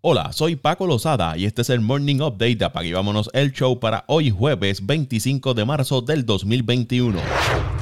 Hola, soy Paco Lozada y este es el Morning Update de Apague Vámonos el Show para hoy jueves 25 de marzo del 2021.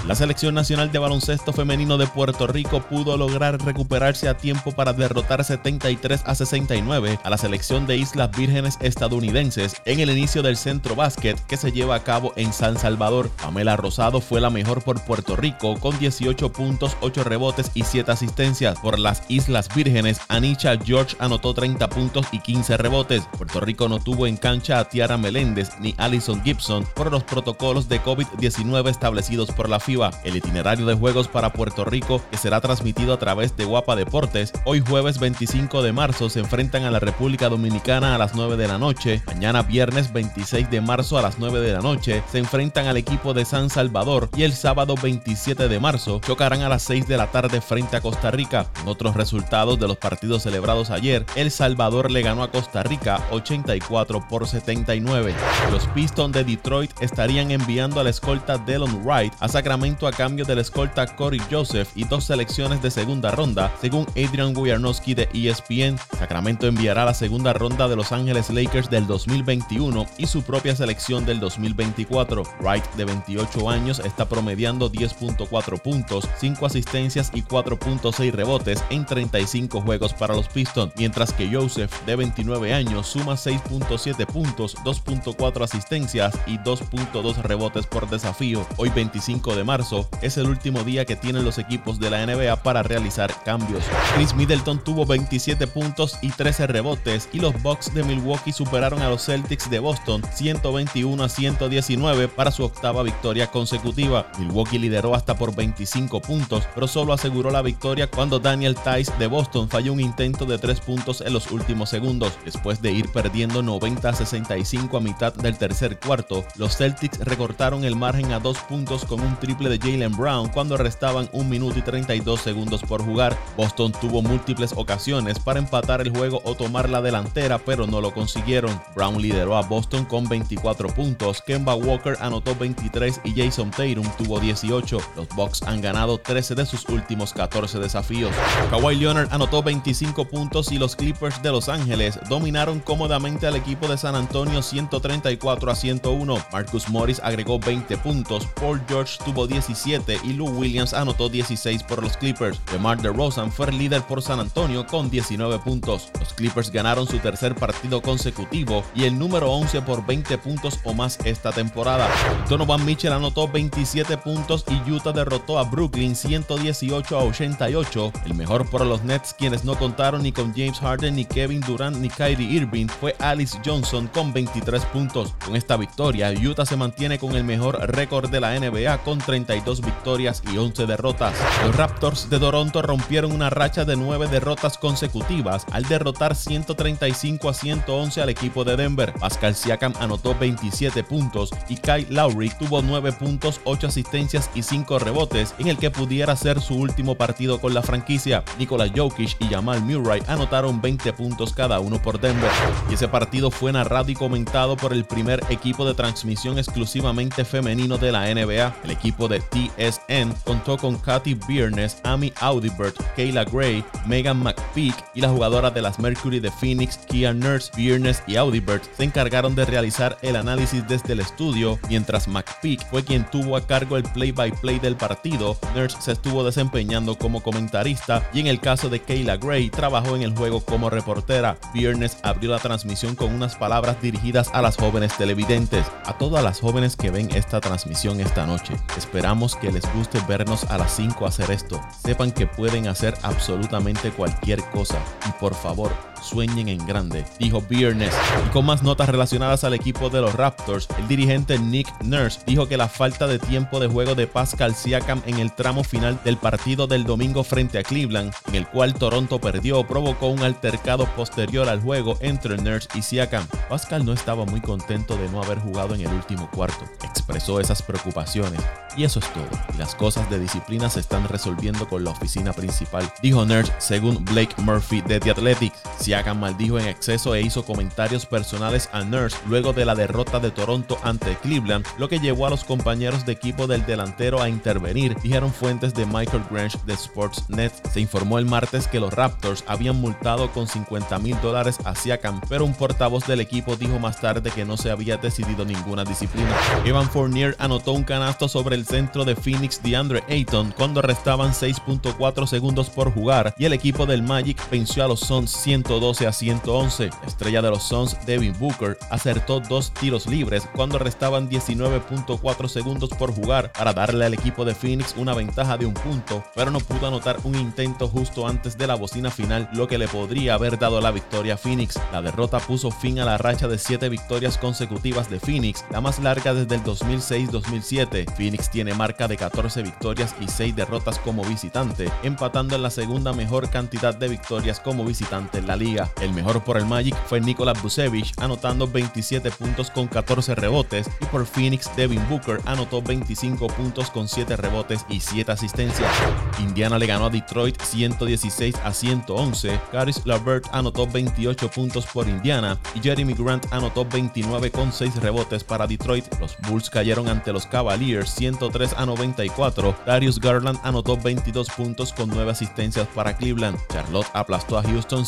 La Selección Nacional de Baloncesto Femenino de Puerto Rico pudo lograr recuperarse a tiempo para derrotar 73 a 69 a la selección de Islas Vírgenes estadounidenses en el inicio del centro básquet que se lleva a cabo en San Salvador. Pamela Rosado fue la mejor por Puerto Rico con 18 puntos, 8 rebotes y 7 asistencias. Por las Islas Vírgenes, Anicha George anotó 30 puntos y 15 rebotes. Puerto Rico no tuvo en cancha a Tiara Meléndez ni Allison Gibson por los protocolos de COVID-19 establecidos por la FIBA el itinerario de juegos para Puerto Rico, que será transmitido a través de Guapa Deportes. Hoy jueves 25 de marzo se enfrentan a la República Dominicana a las 9 de la noche. Mañana viernes 26 de marzo a las 9 de la noche se enfrentan al equipo de San Salvador y el sábado 27 de marzo chocarán a las 6 de la tarde frente a Costa Rica. En otros resultados de los partidos celebrados ayer, El Salvador le ganó a Costa Rica 84 por 79. Los Pistons de Detroit estarían enviando a la escolta Delon Wright a Sacramento a cambio del escolta Corey Joseph y dos selecciones de segunda ronda, según Adrian Wojnarowski de ESPN. Sacramento enviará la segunda ronda de Los Ángeles Lakers del 2021 y su propia selección del 2024. Wright, de 28 años, está promediando 10.4 puntos, 5 asistencias y 4.6 rebotes en 35 juegos para los Pistons, mientras que Joseph, de 29 años, suma 6.7 puntos, 2.4 asistencias y 2.2 rebotes por desafío. Hoy 25 de marzo es el último día que tienen los equipos de la NBA para realizar cambios. Chris Middleton tuvo 27 puntos y 13 rebotes y los Bucks de Milwaukee superaron a los Celtics de Boston 121 a 119 para su octava victoria consecutiva. Milwaukee lideró hasta por 25 puntos, pero solo aseguró la victoria cuando Daniel Tice de Boston falló un intento de 3 puntos en los últimos segundos. Después de ir perdiendo 90 a 65 a mitad del tercer cuarto, los Celtics recortaron el margen a 2 puntos con un triple de Jalen Brown cuando restaban 1 minuto y 32 segundos por jugar. Boston tuvo múltiples ocasiones para empatar el juego o tomar la delantera, pero no lo consiguieron. Brown lideró a Boston con 24 puntos, Kemba Walker anotó 23 y Jason Tatum tuvo 18. Los Bucks han ganado 13 de sus últimos 14 desafíos. Kawhi Leonard anotó 25 puntos y los Clippers de Los Ángeles dominaron cómodamente al equipo de San Antonio 134 a 101. Marcus Morris agregó 20 puntos, Paul George tuvo 10 17 y Lou Williams anotó 16 por los Clippers. DeMar DeRozan fue el líder por San Antonio con 19 puntos. Los Clippers ganaron su tercer partido consecutivo y el número 11 por 20 puntos o más esta temporada. Donovan Mitchell anotó 27 puntos y Utah derrotó a Brooklyn 118 a 88. El mejor por los Nets, quienes no contaron ni con James Harden, ni Kevin Durant, ni Kyrie Irving, fue Alice Johnson con 23 puntos. Con esta victoria, Utah se mantiene con el mejor récord de la NBA con 30 32 victorias y 11 derrotas. Los Raptors de Toronto rompieron una racha de 9 derrotas consecutivas al derrotar 135 a 111 al equipo de Denver. Pascal Siakam anotó 27 puntos y Kyle Lowry tuvo 9 puntos, 8 asistencias y 5 rebotes en el que pudiera ser su último partido con la franquicia. Nikola Jokic y Jamal Murray anotaron 20 puntos cada uno por Denver. Y ese partido fue narrado y comentado por el primer equipo de transmisión exclusivamente femenino de la NBA, el equipo de TSN contó con Katy Biernes, Amy Audibert, Kayla Gray, Megan McPeak y la jugadora de las Mercury de Phoenix, Kia Nurse, Biernes y Audibert se encargaron de realizar el análisis desde el estudio, mientras McPeak fue quien tuvo a cargo el play-by-play del partido. Nurse se estuvo desempeñando como comentarista y en el caso de Kayla Gray trabajó en el juego como reportera. Biernes abrió la transmisión con unas palabras dirigidas a las jóvenes televidentes, a todas las jóvenes que ven esta transmisión esta noche. Esperamos que les guste vernos a las 5 hacer esto. Sepan que pueden hacer absolutamente cualquier cosa. Y por favor, sueñen en grande, dijo Biernes. Y con más notas relacionadas al equipo de los Raptors, el dirigente Nick Nurse dijo que la falta de tiempo de juego de Pascal Siakam en el tramo final del partido del domingo frente a Cleveland, en el cual Toronto perdió, provocó un altercado posterior al juego entre Nurse y Siakam. Pascal no estaba muy contento de no haber jugado en el último cuarto. Expresó esas preocupaciones. Y eso es todo. Las cosas de disciplina se están resolviendo con la oficina principal, dijo Nurse según Blake Murphy de The Athletics. Siakam maldijo en exceso e hizo comentarios personales a Nurse luego de la derrota de Toronto ante Cleveland, lo que llevó a los compañeros de equipo del delantero a intervenir, dijeron fuentes de Michael Grange de Sportsnet. Se informó el martes que los Raptors habían multado con 50 mil dólares a Siakam, pero un portavoz del equipo dijo más tarde que no se había decidido ninguna disciplina. Evan Fournier anotó un canasto sobre el centro de Phoenix DeAndre Ayton cuando restaban 6.4 segundos por jugar y el equipo del Magic venció a los Suns 112 a 111. estrella de los Suns, Devin Booker, acertó dos tiros libres cuando restaban 19.4 segundos por jugar para darle al equipo de Phoenix una ventaja de un punto, pero no pudo anotar un intento justo antes de la bocina final, lo que le podría haber dado la victoria a Phoenix. La derrota puso fin a la racha de 7 victorias consecutivas de Phoenix, la más larga desde el 2006-2007. Phoenix tiene marca de 14 victorias y 6 derrotas como visitante, empatando en la segunda mejor cantidad de victorias como visitante en la liga. El mejor por el Magic fue Nikola Vucevic, anotando 27 puntos con 14 rebotes, y por Phoenix Devin Booker anotó 25 puntos con 7 rebotes y 7 asistencias. Indiana le ganó a Detroit 116 a 111, Caris LaVert anotó 28 puntos por Indiana y Jeremy Grant anotó 29 con 6 rebotes para Detroit. Los Bulls cayeron ante los Cavaliers 103 a 94, Darius Garland anotó 22 puntos con 9 asistencias para Cleveland. Charlotte aplastó a Houston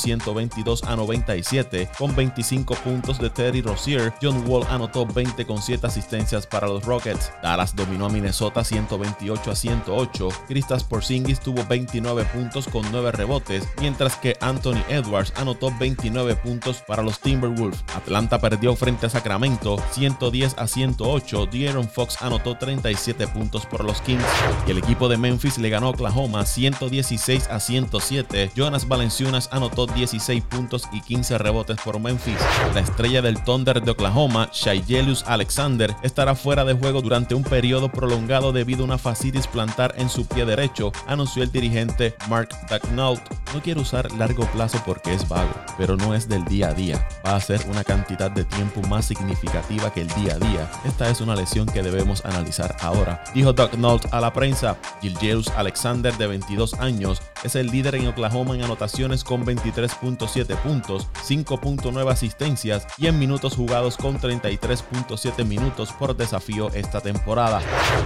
122 a 97 con 25 puntos de Terry Rozier. John Wall anotó 20 con 7 asistencias para los Rockets. Dallas dominó a Minnesota 128 a 108. Kristaps Porzingis tuvo 29 puntos con 9 rebotes, mientras que Anthony Edwards anotó 29 puntos para los Timberwolves. Atlanta perdió frente a Sacramento 110 a 108. De'Aaron Fox anotó 37 puntos por los Kings y el equipo de Memphis le ganó a Oklahoma 116 a 107. Jonas Valenciunas anotó 16 puntos y 15 rebotes por Memphis. La estrella del Thunder de Oklahoma, Shailius Alexander, estará fuera de juego durante un periodo prolongado debido a una fascitis plantar en su pie derecho, anunció el dirigente Mark Dacknault. No quiero usar largo plazo porque es vago, pero no es del día a día. Va a ser una cantidad de tiempo más significativa que el día a día. Esta es una lesión que debemos analizar ahora, dijo Dacknault a la prensa. Gilgeous Alexander, de 22 años, es el líder en Oklahoma en anotaciones con 23.7 puntos, 5.9 asistencias y en minutos jugados con 33.7 minutos por desafío esta temporada.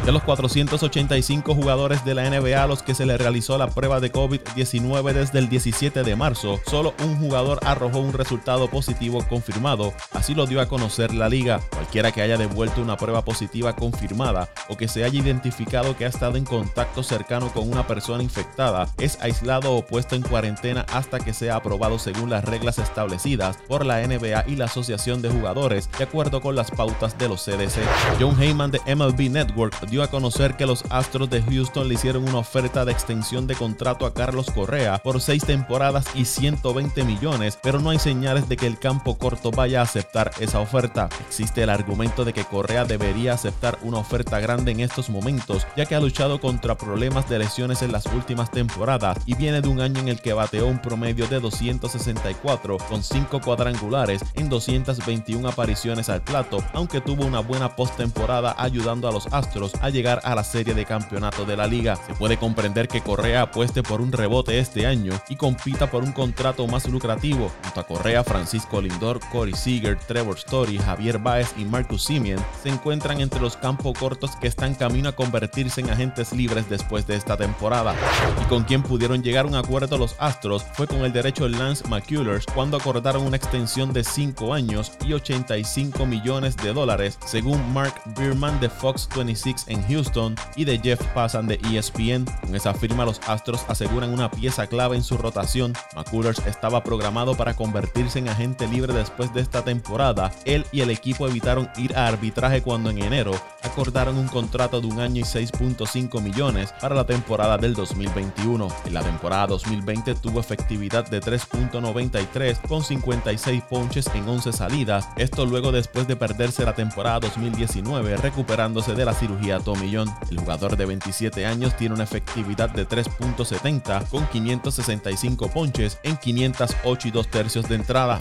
De los 485 jugadores de la NBA a los que se le realizó la prueba de COVID-19 desde el 17 de marzo, solo un jugador arrojó un resultado positivo confirmado, así lo dio a conocer la liga. Cualquiera que haya devuelto una prueba positiva confirmada o que se haya identificado que ha estado en contacto cercano con una persona infectada es aislado o puesto en cuarentena hasta que sea aprobado según las reglas establecidas por la NBA y la Asociación de Jugadores, de acuerdo con las pautas de los CDC. John Heyman de MLB Network dio a conocer que los Astros de Houston le hicieron una oferta de extensión de contrato a Carlos Correa por seis temporadas y 120 millones, pero no hay señales de que el campo corto vaya a aceptar esa oferta. Existe el argumento de que Correa debería aceptar una oferta grande en estos momentos, ya que ha luchado contra problemas de lesiones en las últimas temporadas y viene de un año en el que bateó un promedio de 264 con 5 cuadrangulares en 221 apariciones al plato, aunque tuvo una buena postemporada ayudando a los Astros a llegar a la serie de campeonato de la liga. Se puede comprender que Correa apueste por un rebote este año y compita por un contrato más lucrativo. Junto a Correa, Francisco Lindor, Corey Seager, Trevor Story, Javier Baez y Marcus Simeon se encuentran entre los campos cortos que están camino a convertirse en agentes libres después de esta temporada. Y con quien pudieron llegar a un acuerdo los Astros fue con el derecho Lance McCullers cuando acordaron una extensión de 5 años y 85 millones de dólares, según Mark Bierman de Fox 26 en Houston y de Jeff Passan de ESPN. Con esa firma los Astros aseguran una pieza clave en su rotación. McCullers estaba programado para convertirse en agente libre después de esta temporada. Él y el equipo evitaron ir a arbitraje cuando en enero acordaron un contrato de un año y 6.5 millones para la temporada del 2021. La temporada 2020 tuvo efectividad de 3.93 con 56 ponches en 11 salidas, esto luego después de perderse la temporada 2019 recuperándose de la cirugía Tommy John. El jugador de 27 años tiene una efectividad de 3.70 con 565 ponches en 508 y 2 tercios de entrada.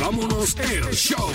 Vámonos el show.